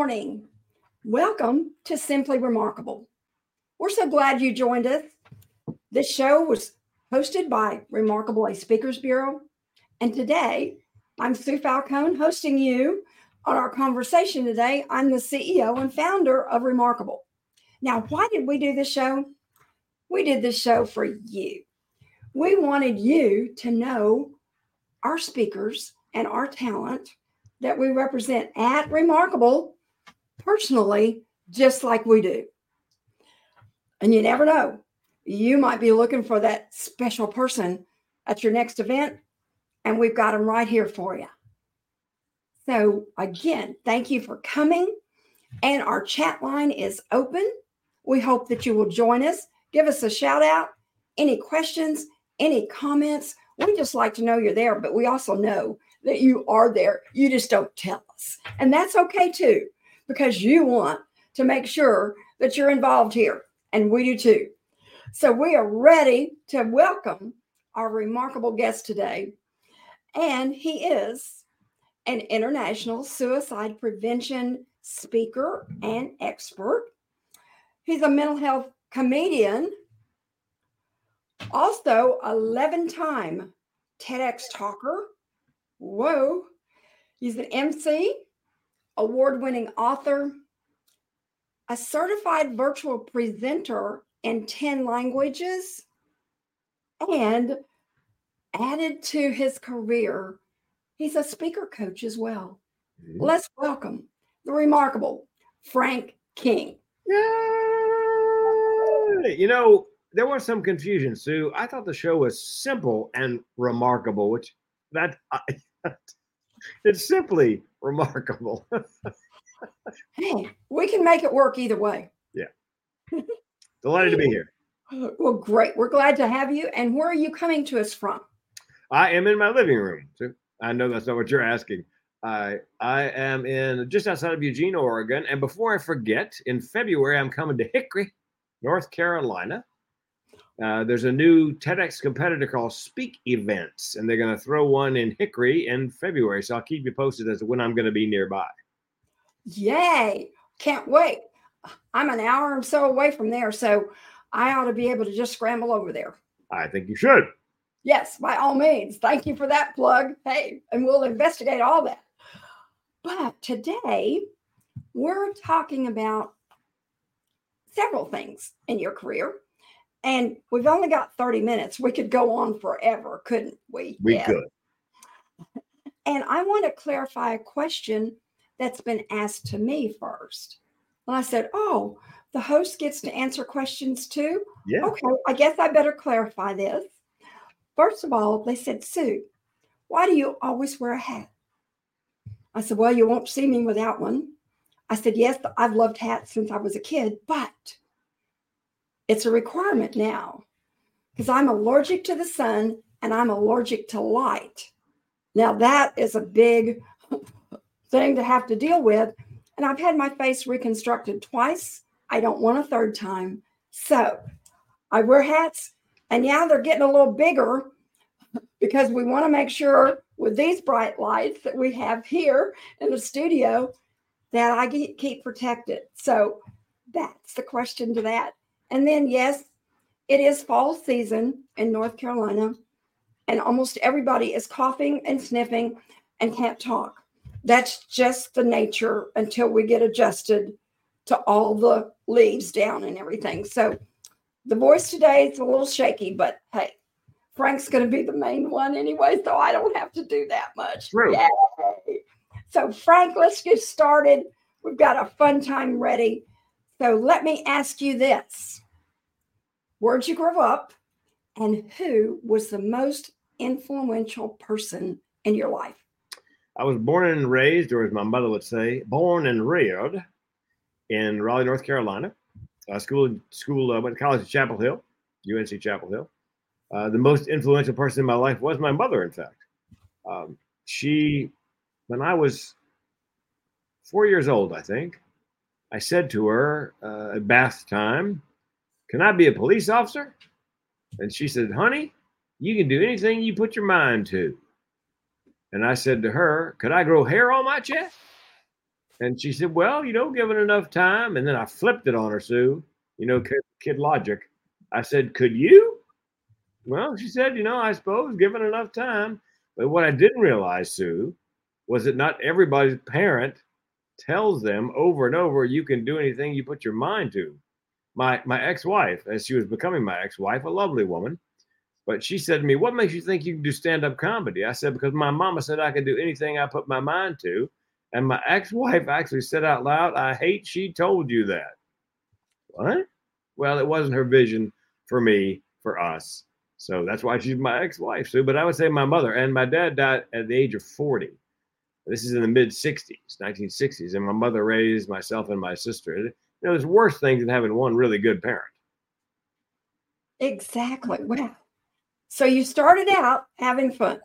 morning. Welcome to Simply Remarkable. We're so glad you joined us. This show was hosted by Remarkable A Speakers Bureau. And today, I'm Sue Falcone hosting you on our conversation today. I'm the CEO and founder of Remarkable. Now, why did we do this show? We did this show for you. We wanted you to know our speakers and our talent that we represent at Remarkable personally, just like we do. And you never know, you might be looking for that special person at your next event, and we've got them right here for you. So, again, thank you for coming. And our chat line is open. We hope that you will join us. Give us a shout out. Any questions, any comments? We just like to know you're there, but we also know that you are there. You just don't tell us. And that's okay too, because you want to make sure that you're involved here. And we do too. So we are ready to welcome our remarkable guest today. And he is an international suicide prevention speaker and expert. He's a mental health comedian, also 11 time TEDx talker. Whoa. He's an MC, award winning author, a certified virtual presenter in 10 languages, and added to his career, he's a speaker coach as well. Mm-hmm. Let's welcome the remarkable Frank King. Yay! You know, there was some confusion, Sue. I thought the show was simple and remarkable, which that I, it's simply remarkable. hey, we can make it work either way. Yeah. Delighted to be here. Well, great. We're glad to have you. And where are you coming to us from? I am in my living room. I know that's not what you're asking. I I am in just outside of Eugene, Oregon. And before I forget, in February I'm coming to Hickory, North Carolina. Uh, there's a new TEDx competitor called Speak Events, and they're going to throw one in Hickory in February. So I'll keep you posted as to when I'm going to be nearby. Yay! Can't wait. I'm an hour or so away from there, so I ought to be able to just scramble over there. I think you should. Yes, by all means. Thank you for that plug. Hey, and we'll investigate all that. But today, we're talking about several things in your career. And we've only got 30 minutes. We could go on forever, couldn't we? We yeah. could. And I want to clarify a question that's been asked to me first. And I said, Oh, the host gets to answer questions too? Yeah. Okay, I guess I better clarify this. First of all, they said, Sue, why do you always wear a hat? I said, Well, you won't see me without one. I said, Yes, I've loved hats since I was a kid, but it's a requirement now because I'm allergic to the sun and I'm allergic to light. Now, that is a big thing to have to deal with. And I've had my face reconstructed twice. I don't want a third time. So I wear hats, and yeah, they're getting a little bigger because we want to make sure with these bright lights that we have here in the studio that I keep protected. So that's the question to that. And then, yes, it is fall season in North Carolina, and almost everybody is coughing and sniffing and can't talk. That's just the nature until we get adjusted to all the leaves down and everything. So the voice today is a little shaky, but hey, Frank's going to be the main one anyway, so I don't have to do that much. True. Yay. So, Frank, let's get started. We've got a fun time ready. So, let me ask you this where'd you grow up, and who was the most influential person in your life? I was born and raised, or as my mother would say, born and reared in Raleigh, North Carolina. Uh, school, school, uh, went to college at Chapel Hill, UNC Chapel Hill. Uh, the most influential person in my life was my mother, in fact. Um, she, when I was four years old, I think, I said to her uh, at bath time, can I be a police officer? And she said, Honey, you can do anything you put your mind to. And I said to her, Could I grow hair on my chest? And she said, Well, you know, given enough time. And then I flipped it on her, Sue, you know, kid, kid logic. I said, Could you? Well, she said, You know, I suppose given enough time. But what I didn't realize, Sue, was that not everybody's parent tells them over and over, you can do anything you put your mind to. My my ex-wife, as she was becoming my ex-wife, a lovely woman, but she said to me, What makes you think you can do stand-up comedy? I said, Because my mama said I could do anything I put my mind to. And my ex-wife actually said out loud, I hate she told you that. What? Well, it wasn't her vision for me, for us. So that's why she's my ex-wife, Sue. But I would say my mother and my dad died at the age of 40. This is in the mid 60s, 1960s, and my mother raised myself and my sister. You know, there's worse things than having one really good parent. Exactly. Wow. So you started out having fun.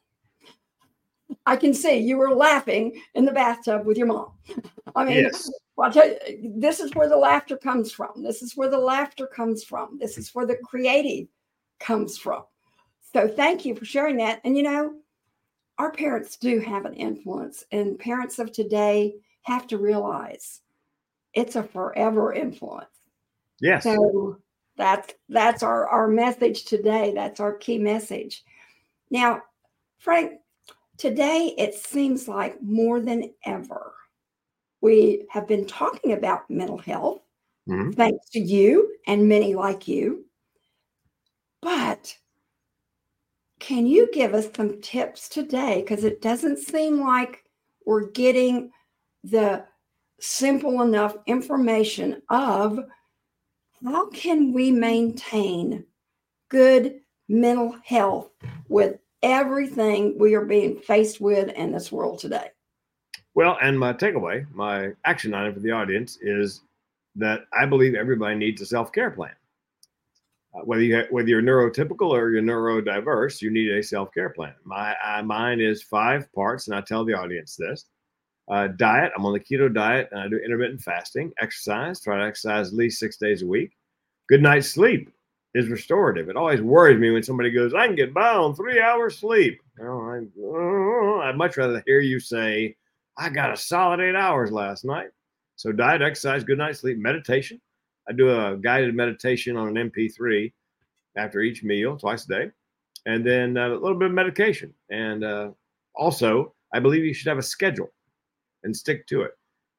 I can see you were laughing in the bathtub with your mom. I mean, yes. I'll tell you, this is where the laughter comes from. This is where the laughter comes from. This is where the creative comes from. So thank you for sharing that. And you know, our parents do have an influence, and parents of today have to realize it's a forever influence. Yes. So that's that's our, our message today. That's our key message. Now, Frank, today it seems like more than ever we have been talking about mental health, mm-hmm. thanks to you and many like you. But can you give us some tips today? Because it doesn't seem like we're getting the simple enough information of how can we maintain good mental health with everything we are being faced with in this world today? Well, and my takeaway, my action item for the audience is that I believe everybody needs a self care plan. Uh, whether you whether you're neurotypical or you're neurodiverse, you need a self care plan. My uh, mine is five parts, and I tell the audience this: uh, diet. I'm on the keto diet, and I do intermittent fasting. Exercise. Try to exercise at least six days a week. Good night's sleep is restorative. It always worries me when somebody goes, "I can get by on three hours sleep." Well, I, I'd much rather hear you say, "I got a solid eight hours last night." So diet, exercise, good night's sleep, meditation I do a guided meditation on an MP3 after each meal, twice a day, and then uh, a little bit of medication. And uh, also, I believe you should have a schedule and stick to it.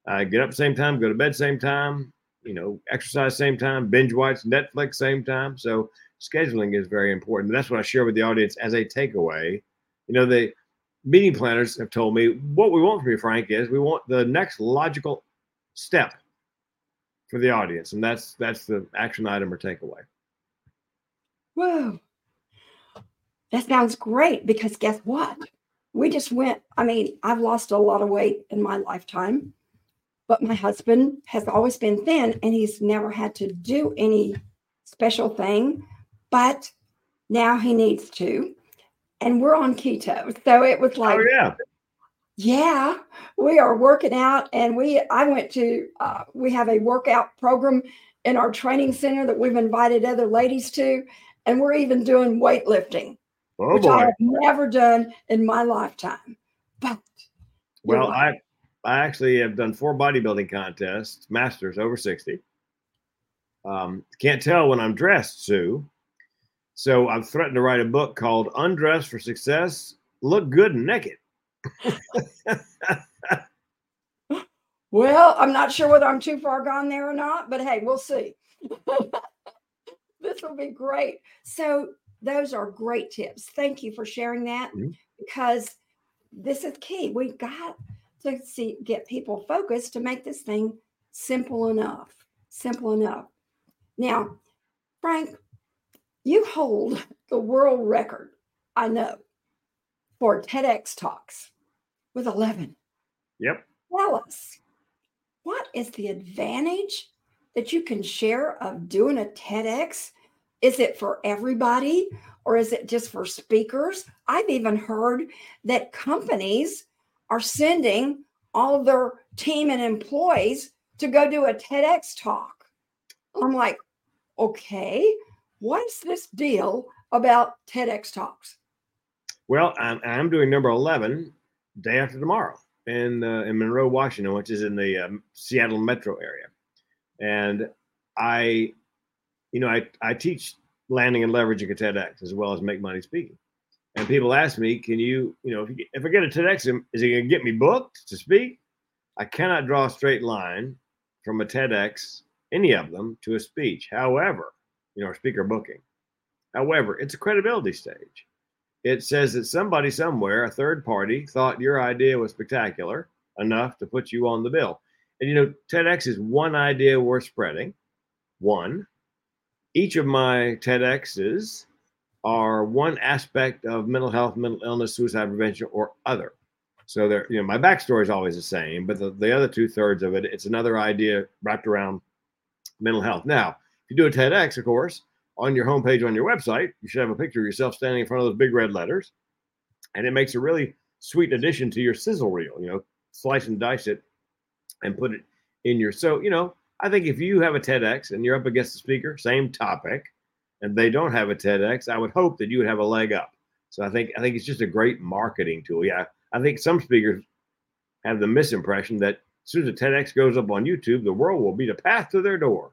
Uh, get up same time, go to bed same time, you know, exercise same time, binge watch Netflix same time. So scheduling is very important. That's what I share with the audience as a takeaway. You know, the meeting planners have told me what we want from you, Frank, is we want the next logical step for the audience, and that's that's the action item or takeaway. Whoa, that sounds great because guess what? We just went. I mean, I've lost a lot of weight in my lifetime, but my husband has always been thin, and he's never had to do any special thing, but now he needs to, and we're on keto, so it was like, oh yeah yeah, we are working out, and we I went to uh, we have a workout program in our training center that we've invited other ladies to, and we're even doing weightlifting, oh, which boy. I have never done in my lifetime. But well, I I actually have done four bodybuilding contests, masters over sixty. Um, can't tell when I'm dressed, Sue. So I've threatened to write a book called "Undress for Success: Look Good and Naked." well, I'm not sure whether I'm too far gone there or not, but hey, we'll see. this will be great. So, those are great tips. Thank you for sharing that mm-hmm. because this is key. We got to see get people focused to make this thing simple enough. Simple enough. Now, Frank, you hold the world record, I know, for TEDx talks with 11. Yep. Tell us, what is the advantage that you can share of doing a TEDx? Is it for everybody or is it just for speakers? I've even heard that companies are sending all of their team and employees to go do a TEDx talk. I'm like, okay, what's this deal about TEDx talks? Well, I'm, I'm doing number 11 day after tomorrow. in uh, in Monroe, Washington, which is in the um, Seattle metro area, and I, you know, I I teach landing and leveraging a TEDx as well as make money speaking. And people ask me, can you, you know, if, you, if I get a TEDx, is it going to get me booked to speak? I cannot draw a straight line from a TEDx, any of them, to a speech. However, you know, speaker booking. However, it's a credibility stage. It says that somebody somewhere, a third party, thought your idea was spectacular enough to put you on the bill. And you know, TEDx is one idea worth spreading. One. Each of my TEDx's are one aspect of mental health, mental illness, suicide prevention, or other. So there, you know, my backstory is always the same, but the, the other two thirds of it, it's another idea wrapped around mental health. Now, if you do a TEDx, of course, on your homepage on your website, you should have a picture of yourself standing in front of those big red letters, and it makes a really sweet addition to your sizzle reel. You know, slice and dice it, and put it in your. So you know, I think if you have a TEDx and you're up against the speaker, same topic, and they don't have a TEDx, I would hope that you would have a leg up. So I think I think it's just a great marketing tool. Yeah, I think some speakers have the misimpression that as soon as a TEDx goes up on YouTube, the world will be the path to their door.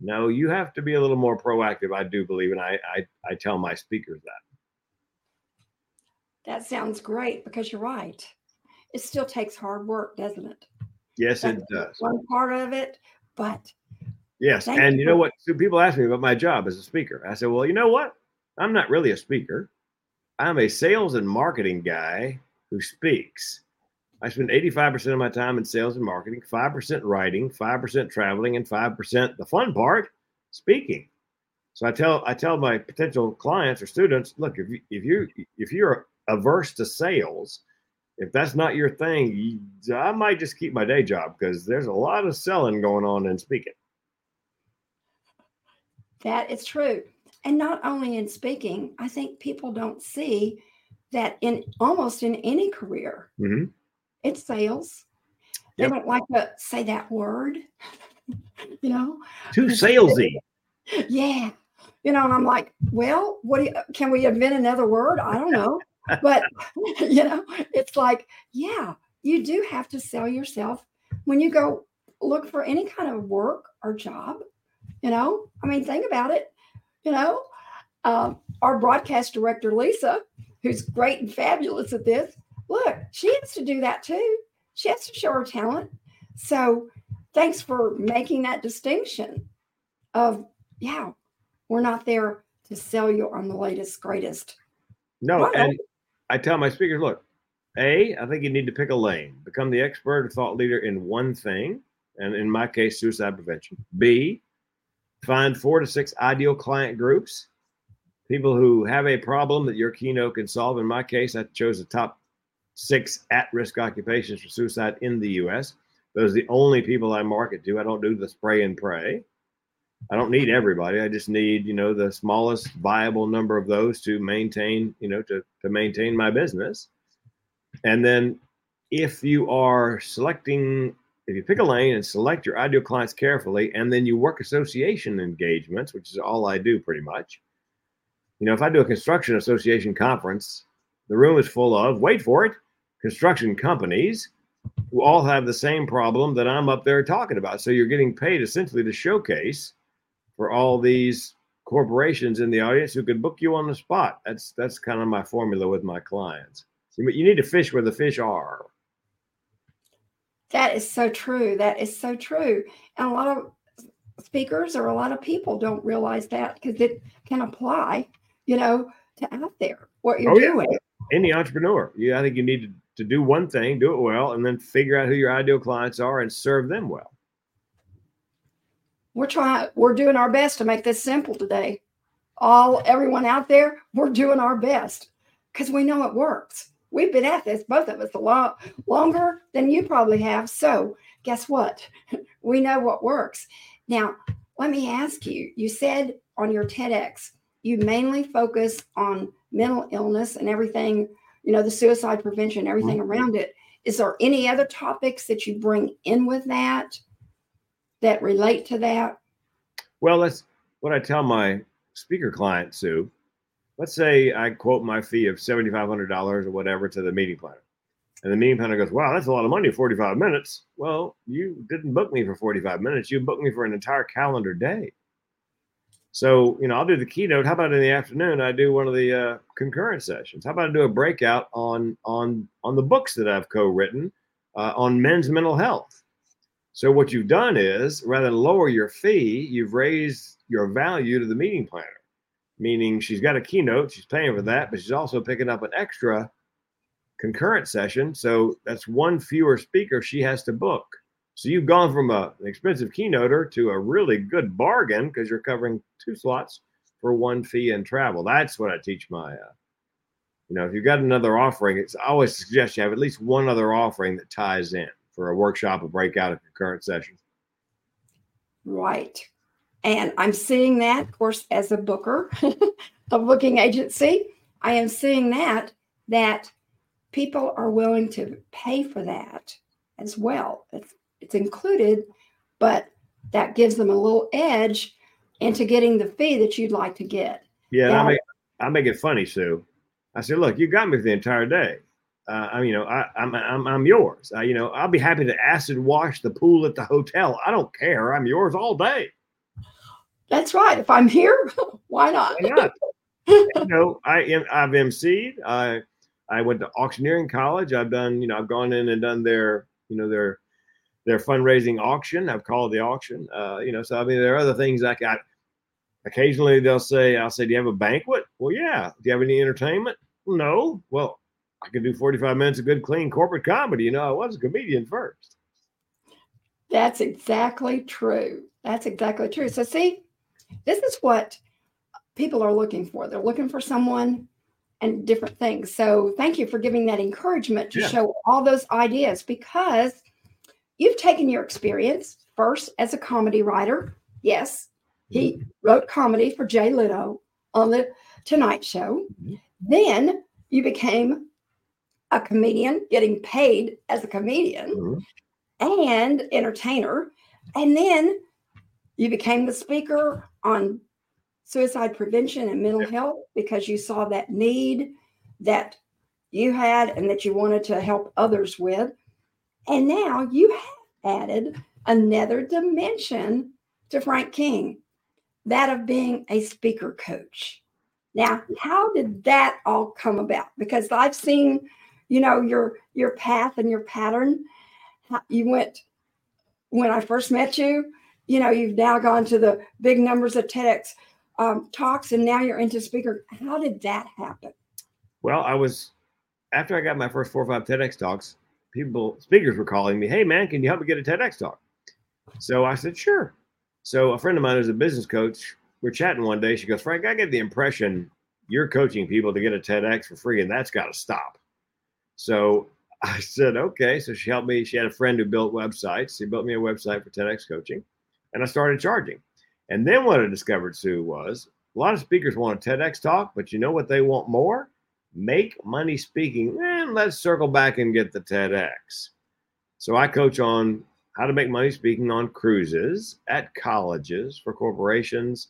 No, you have to be a little more proactive. I do believe, and I I, I tell my speakers that. That sounds great because you're right. It still takes hard work, doesn't it? Yes, That's it does. One part of it, but Yes. And you, know what? So people ask me about my job as a speaker. I said, well, you know what? I'm not really a speaker. I'm a sales and marketing guy who speaks. I spend 85% of my time in sales and marketing, 5% writing, 5% traveling, and 5% the fun part, speaking. So I tell I tell my potential clients or students, look, if you if you if you're averse to sales, if that's not your thing, I might just keep my day job because there's a lot of selling going on in speaking. That is true. And not only in speaking, I think people don't see that in almost in any career, mm-hmm. it's sales. Yep. They don't like to say that word, you know. Too salesy. Yeah. You know, and I'm like, well, what do you, can we invent another word? I don't know. But, you know, it's like, yeah, you do have to sell yourself when you go look for any kind of work or job you know, I mean, think about it. You know, um, our broadcast director, Lisa, who's great and fabulous at this, look, she has to do that too. She has to show her talent. So thanks for making that distinction of, yeah, we're not there to sell you on the latest, greatest. No, and I tell my speakers, look, A, I think you need to pick a lane, become the expert or thought leader in one thing. And in my case, suicide prevention. B, Find four to six ideal client groups, people who have a problem that your keynote can solve. In my case, I chose the top six at risk occupations for suicide in the US. Those are the only people I market to. I don't do the spray and pray. I don't need everybody. I just need, you know, the smallest viable number of those to maintain, you know, to, to maintain my business. And then if you are selecting if you pick a lane and select your ideal clients carefully, and then you work association engagements, which is all I do pretty much. You know, if I do a construction association conference, the room is full of, wait for it, construction companies who all have the same problem that I'm up there talking about. So you're getting paid essentially to showcase for all these corporations in the audience who could book you on the spot. That's that's kind of my formula with my clients. You need to fish where the fish are. That is so true. That is so true. And a lot of speakers or a lot of people don't realize that because it can apply, you know, to out there what you're oh, doing. Yeah. Any entrepreneur, yeah, I think you need to, to do one thing, do it well, and then figure out who your ideal clients are and serve them well. We're trying, we're doing our best to make this simple today. All everyone out there, we're doing our best because we know it works. We've been at this, both of us, a lot longer than you probably have. So, guess what? we know what works. Now, let me ask you you said on your TEDx, you mainly focus on mental illness and everything, you know, the suicide prevention, everything mm-hmm. around it. Is there any other topics that you bring in with that that relate to that? Well, that's what I tell my speaker client, Sue let's say I quote my fee of $7,500 or whatever to the meeting planner. And the meeting planner goes, Wow, that's a lot of money, 45 minutes. Well, you didn't book me for 45 minutes. You booked me for an entire calendar day. So, you know, I'll do the keynote. How about in the afternoon? I do one of the uh, concurrent sessions. How about I do a breakout on on on the books that I've co-written uh, on men's mental health? So what you've done is, rather than lower your fee, you've raised your value to the meeting planner. Meaning, she's got a keynote, she's paying for that, but she's also picking up an extra concurrent session. So that's one fewer speaker she has to book. So you've gone from a, an expensive keynoter to a really good bargain because you're covering two slots for one fee and travel. That's what I teach my, uh, you know, if you've got another offering, it's I always suggest you have at least one other offering that ties in for a workshop, a breakout, a concurrent session. Right. And I'm seeing that, of course, as a booker, a booking agency. I am seeing that that people are willing to pay for that as well. It's, it's included, but that gives them a little edge into getting the fee that you'd like to get. Yeah, now, I make I make it funny, Sue. I said, look, you got me for the entire day. Uh, I, you know, I, am I'm, I'm I'm yours. Uh, you know, I'll be happy to acid wash the pool at the hotel. I don't care. I'm yours all day. That's right. If I'm here, why not? Why not? you know, I am I've emceed. I I went to auctioneering college. I've done, you know, I've gone in and done their, you know, their their fundraising auction. I've called the auction. Uh, you know, so I mean, there are other things I got. Occasionally, they'll say, "I'll say, do you have a banquet?" Well, yeah. Do you have any entertainment? No. Well, I could do forty-five minutes of good, clean corporate comedy. You know, I was a comedian first. That's exactly true. That's exactly true. So, see, this is what people are looking for. They're looking for someone and different things. So thank you for giving that encouragement to yeah. show all those ideas because you've taken your experience first as a comedy writer. Yes, he mm-hmm. wrote comedy for Jay Leno on the Tonight Show. Mm-hmm. Then you became a comedian, getting paid as a comedian mm-hmm. and entertainer. And then you became the speaker on suicide prevention and mental health because you saw that need that you had and that you wanted to help others with. And now you have added another dimension to Frank King, that of being a speaker coach. Now, how did that all come about? Because I've seen, you know, your your path and your pattern. You went when I first met you, you know, you've now gone to the big numbers of TEDx um, talks and now you're into speaker. How did that happen? Well, I was after I got my first four or five TEDx talks, people speakers were calling me, "Hey man, can you help me get a TEDx talk?" So I said, "Sure." So a friend of mine who's a business coach, we're chatting one day. She goes, "Frank, I get the impression you're coaching people to get a TEDx for free, and that's got to stop." So I said, "Okay." So she helped me. She had a friend who built websites. She built me a website for TEDx coaching, and I started charging. And then what I discovered, Sue, was a lot of speakers want a TEDx talk, but you know what they want more? Make money speaking. And let's circle back and get the TEDx. So I coach on how to make money speaking on cruises at colleges for corporations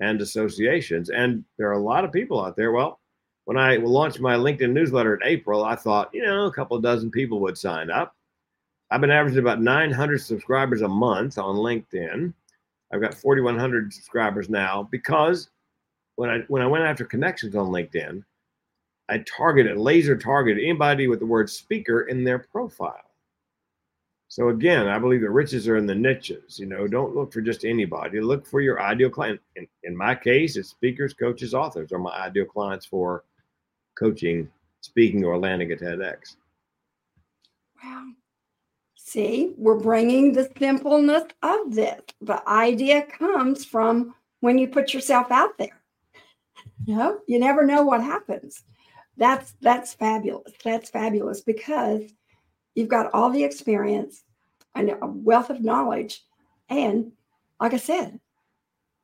and associations. And there are a lot of people out there. Well, when I launched my LinkedIn newsletter in April, I thought, you know, a couple dozen people would sign up. I've been averaging about 900 subscribers a month on LinkedIn. I've got 4,100 subscribers now because when I when I went after connections on LinkedIn, I targeted laser targeted anybody with the word speaker in their profile. So again, I believe the riches are in the niches. You know, don't look for just anybody. Look for your ideal client. In, in my case, it's speakers, coaches, authors are my ideal clients for coaching, speaking, or landing at TEDx. Wow. See, we're bringing the simpleness of this. The idea comes from when you put yourself out there. You know, you never know what happens. That's that's fabulous. That's fabulous because you've got all the experience and a wealth of knowledge. And like I said,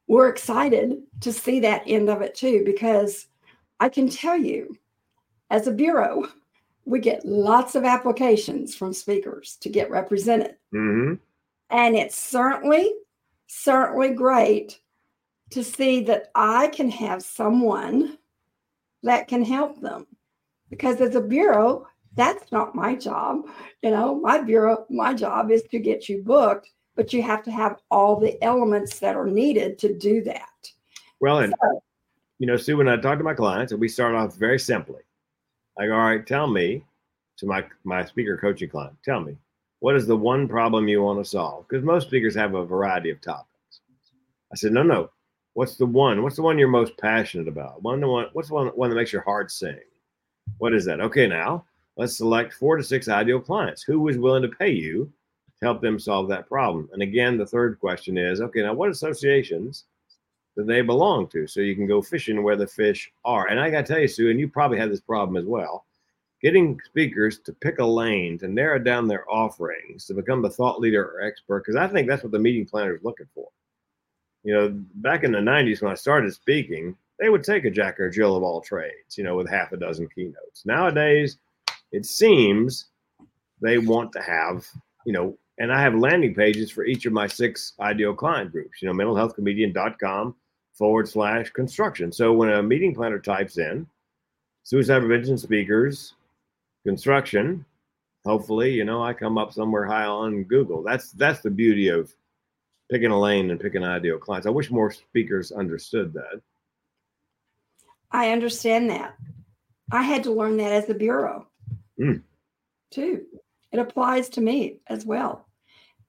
we're excited to see that end of it too, because I can tell you, as a bureau, we get lots of applications from speakers to get represented. Mm-hmm. And it's certainly, certainly great to see that I can have someone that can help them. Because as a bureau, That's not my job. You know, my bureau, my job is to get you booked, but you have to have all the elements that are needed to do that. Well, and so, you know, Sue, when I talk to my clients, and we start off very simply, go, all right, tell me to my my speaker coaching client, tell me what is the one problem you want to solve? Because most speakers have a variety of topics. I said, no, no. What's the one? What's the one you're most passionate about? One, the one. What's the one, one that makes your heart sing? What is that? Okay, now let's select four to six ideal clients. Who is willing to pay you to help them solve that problem? And again, the third question is, okay, now what associations do they belong to? So you can go fishing where the fish are. And I got to tell you, Sue, and you probably had this problem as well getting speakers to pick a lane, to narrow down their offerings, to become the thought leader or expert, because I think that's what the meeting planner is looking for. You know, back in the 90s when I started speaking, they would take a Jack or Jill of all trades, you know, with half a dozen keynotes. Nowadays, it seems they want to have, you know, and I have landing pages for each of my six ideal client groups, you know, mentalhealthcomedian.com forward slash construction. So when a meeting planner types in suicide prevention speakers, construction, hopefully, you know, I come up somewhere high on Google. That's that's the beauty of picking a lane and picking ideal clients. I wish more speakers understood that. I understand that. I had to learn that as a bureau mm. too. It applies to me as well,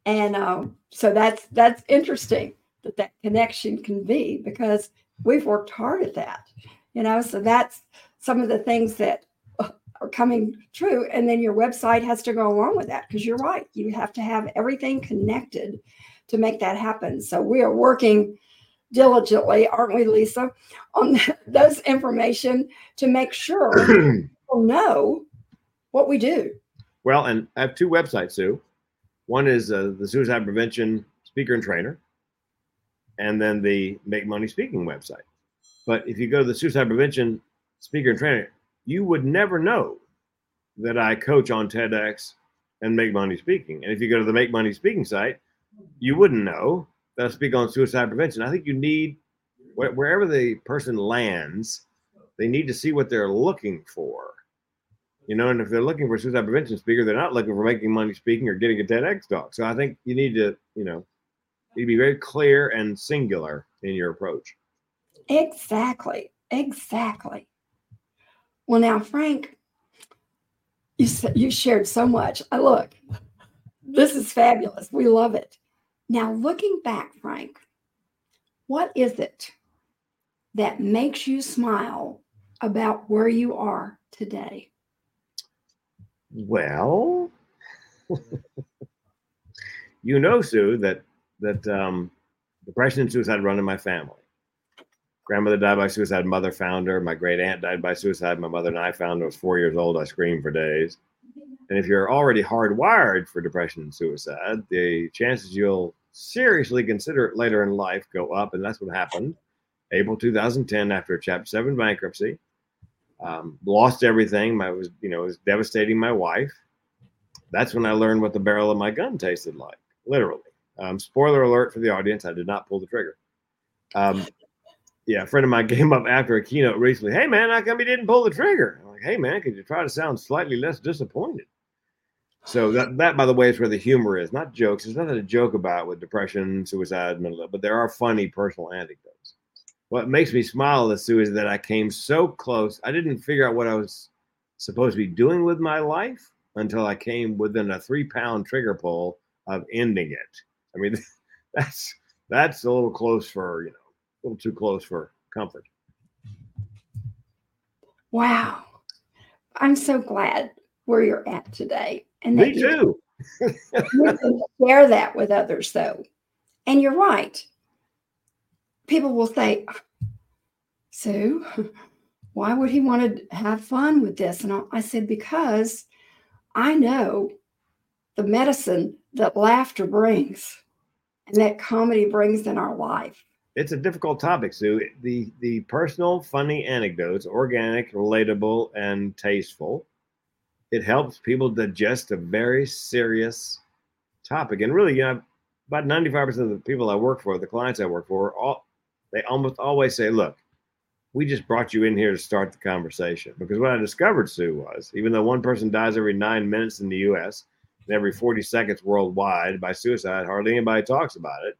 and um, so that's that's interesting that that connection can be because we've worked hard at that. You know, so that's some of the things that are coming true. And then your website has to go along with that because you're right. You have to have everything connected to make that happen. So we are working diligently, aren't we, Lisa, on those information to make sure people know what we do. Well, and I have two websites, Sue. One is uh, the Suicide Prevention Speaker and Trainer, and then the Make Money Speaking website. But if you go to the Suicide Prevention Speaker and Trainer, you would never know that I coach on TEDx and Make Money Speaking. And if you go to the Make Money Speaking site, you wouldn't know that I speak on suicide prevention. I think you need wherever the person lands, they need to see what they're looking for. You know, and if they're looking for a suicide prevention speaker, they're not looking for making money speaking or getting a TEDx talk. So I think you need to, you know, you be very clear and singular in your approach. Exactly. Exactly. Well, now, Frank, you said you shared so much. I look, this is fabulous. We love it. Now, looking back, Frank, what is it that makes you smile about where you are today? Well, you know, Sue, that that um, depression and suicide run in my family grandmother died by suicide. Mother found her. My great aunt died by suicide. My mother and I found her. I was four years old. I screamed for days. And if you're already hardwired for depression and suicide, the chances you'll seriously consider it later in life go up. And that's what happened. April 2010, after Chapter 7 bankruptcy, um, lost everything. My was, you know, was devastating my wife. That's when I learned what the barrel of my gun tasted like, literally. Um, spoiler alert for the audience: I did not pull the trigger. Um, yeah, a friend of mine came up after a keynote recently. Hey man, how come you didn't pull the trigger? I'm like, hey man, could you try to sound slightly less disappointed? So that, that, by the way, is where the humor is. Not jokes. There's nothing to joke about with depression, suicide, mental, but there are funny personal anecdotes. What makes me smile, Sue, is that I came so close. I didn't figure out what I was supposed to be doing with my life until I came within a three-pound trigger pull of ending it. I mean, that's that's a little close for you know a little too close for comfort. Wow. I'm so glad where you're at today. And Me too. share that with others though. And you're right. People will say, Sue, why would he want to have fun with this? And I said, because I know the medicine that laughter brings and that comedy brings in our life it's a difficult topic, Sue. The the personal, funny anecdotes, organic, relatable, and tasteful. It helps people digest a very serious topic. And really, you know, about 95% of the people I work for, the clients I work for, all they almost always say, look, we just brought you in here to start the conversation because what I discovered, Sue, was even though one person dies every nine minutes in the US and every 40 seconds worldwide by suicide, hardly anybody talks about it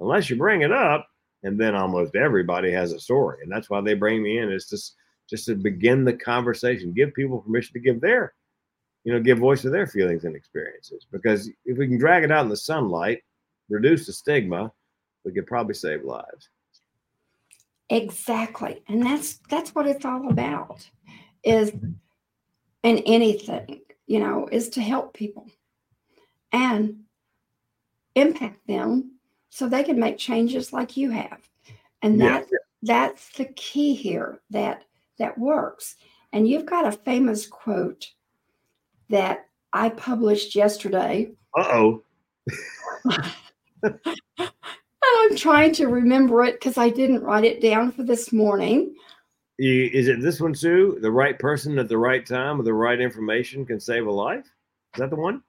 unless you bring it up. And then almost everybody has a story. And that's why they bring me in is just, just to begin the conversation, give people permission to give their, you know, give voice to their feelings and experiences. Because if we can drag it out in the sunlight, reduce the stigma, we could probably save lives. Exactly. And that's that's what it's all about. Is in anything, you know, is to help people and impact them so they can make changes like you have. And that yeah. that's the key here that that works. And you've got a famous quote that I published yesterday. Uh-oh. I'm trying to remember it because I didn't write it down for this morning. Is it this one, Sue? The right person at the right time with the right information can save a life? Is that the one?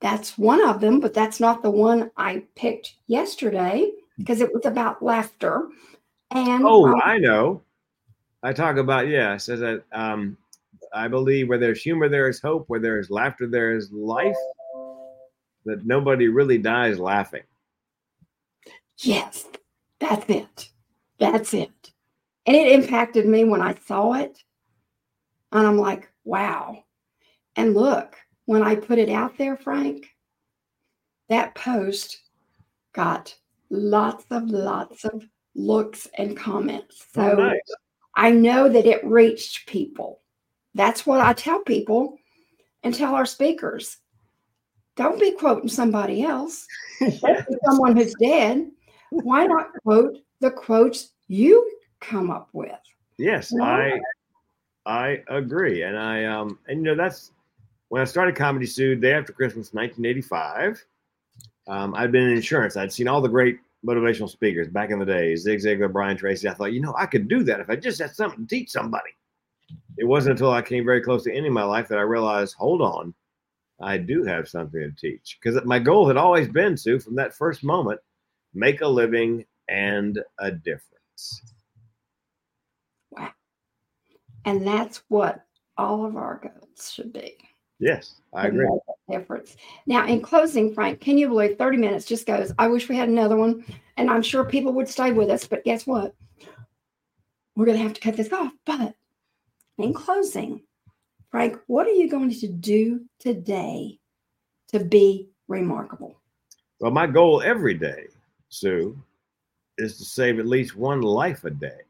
That's one of them, but that's not the one I picked yesterday because it was about laughter. And oh, um, I know. I talk about yeah. Says that um, I believe where there's humor, there is hope. Where there is laughter, there is life. That nobody really dies laughing. Yes, that's it. That's it. And it impacted me when I saw it. And I'm like, wow. And look, when I put it out there, Frank, that post got lots of lots of looks and comments. Oh, so oh, nice. I know that it reached people. That's what I tell people and tell our speakers. Don't be quoting somebody else. someone who's dead why not quote the quotes you come up with? Yes, I I agree, and I um and you know that's when I started Comedy Sue day after Christmas, 1985. Um, I'd been in insurance. I'd seen all the great motivational speakers back in the day, Zig Ziglar, Brian Tracy. I thought, you know, I could do that if I just had something to teach somebody. It wasn't until I came very close to ending my life that I realized, hold on, I do have something to teach. Because my goal had always been, Sue, from that first moment, make a living and a difference. And that's what all of our goals should be. Yes, I agree. Difference. Now, in closing, Frank, can you believe 30 minutes just goes? I wish we had another one, and I'm sure people would stay with us, but guess what? We're going to have to cut this off. But in closing, Frank, what are you going to do today to be remarkable? Well, my goal every day Sue, is to save at least one life a day.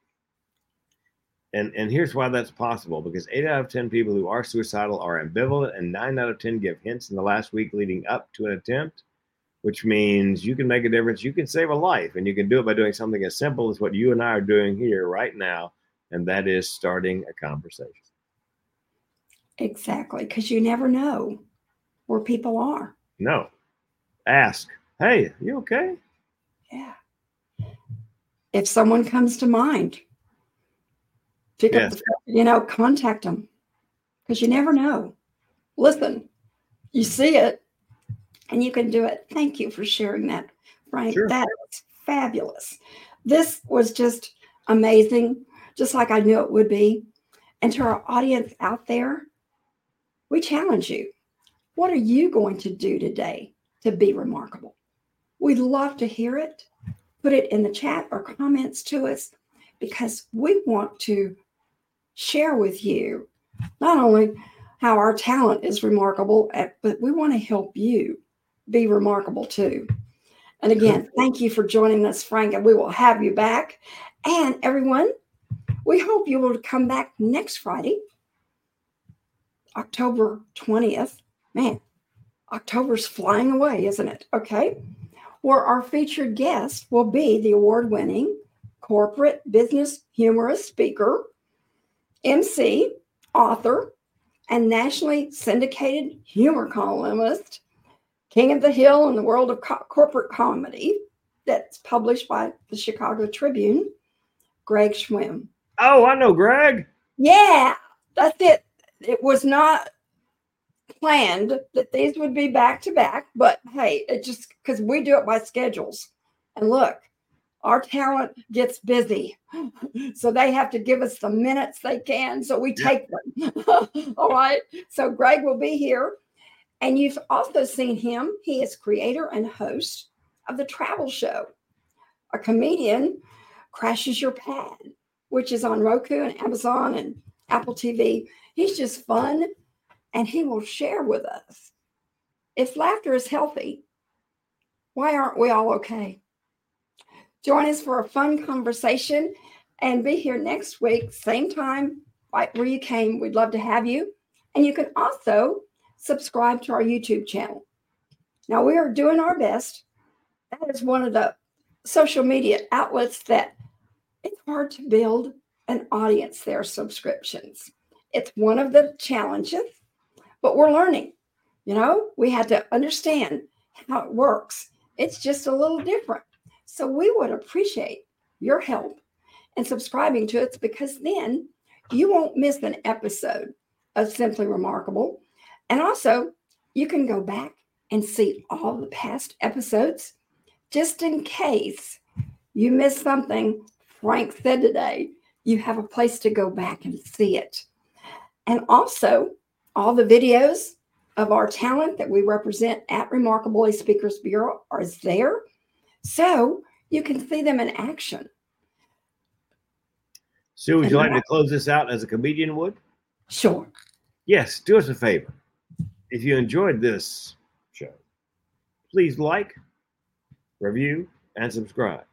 And and here's why that's possible because eight out of ten people who are suicidal are ambivalent, and nine out of ten give hints in the last week leading up to an attempt, which means you can make a difference. You can save a life, and you can do it by doing something as simple as what you and I are doing here right now, and that is starting a conversation. Exactly, because you never know where people are. No. Ask, hey, you okay? Yeah. If someone comes to mind, pick yes. up the, you know, contact them because you never know. Listen, you see it and you can do it. Thank you for sharing that, Frank. Sure. That was fabulous. This was just amazing, just like I knew it would be. And to our audience out there, we challenge you. What are you going to do today to be remarkable? We'd love to hear it. Put it in the chat or comments to us because we want to share with you not only how our talent is remarkable, eh, but we want to help you be remarkable too. And again, thank you for joining us, Frank, and we will have you back. And everyone, we hope you will come back next Friday, October 20th. Man, October's flying away, isn't it? Okay where our featured guest will be the award winning corporate business humorist speaker, MC, author, and nationally syndicated humor columnist, King of the Hill in the world of co- corporate comedy, that's published by the Chicago Tribune, Greg Schwem. Oh, I know Greg. Yeah, that's it. It was not planned that these would be back to back, but hey, it just because we do it by schedules. And look, our talent gets busy. So they have to give us the minutes they can. So we take them. All right. So Greg will be here. And you've also seen him. He is creator and host of the travel show. A comedian crashes your pad, which is on Roku and Amazon and Apple TV. He's just fun and he will share with us. If laughter is healthy, why aren't we all okay? Join us for a fun conversation and be here next week, same time, right where you came. We'd love to have you. And you can also subscribe to our YouTube channel. Now, we are doing our best. That is one of the social media outlets that it's hard to build an audience there, subscriptions. It's one of the challenges, but we're learning. You know, we had to understand how it works. It's just a little different. So we would appreciate your help in subscribing to it because then you won't miss an episode of Simply Remarkable. And also, you can go back and see all the past episodes just in case you missed something Frank said today. You have a place to go back and see it. And also, all the videos of our talent that we represent at Remarkable A Speakers Bureau are there. So you can see them in action. Sue, would And you like that- to close this out as a comedian would? Sure. Yes, do us a favor. If you enjoyed this show, please like, review, and subscribe.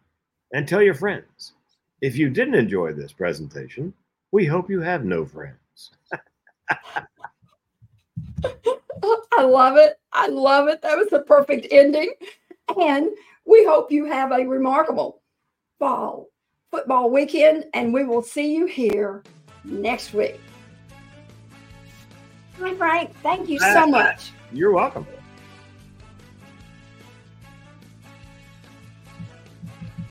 And tell your friends. If you didn't enjoy this presentation, we hope you have no friends. I love it. I love it. That was the perfect ending. And we hope you have a remarkable fall football weekend, and we will see you here next week. Hi, Frank. Thank you so much. You're welcome.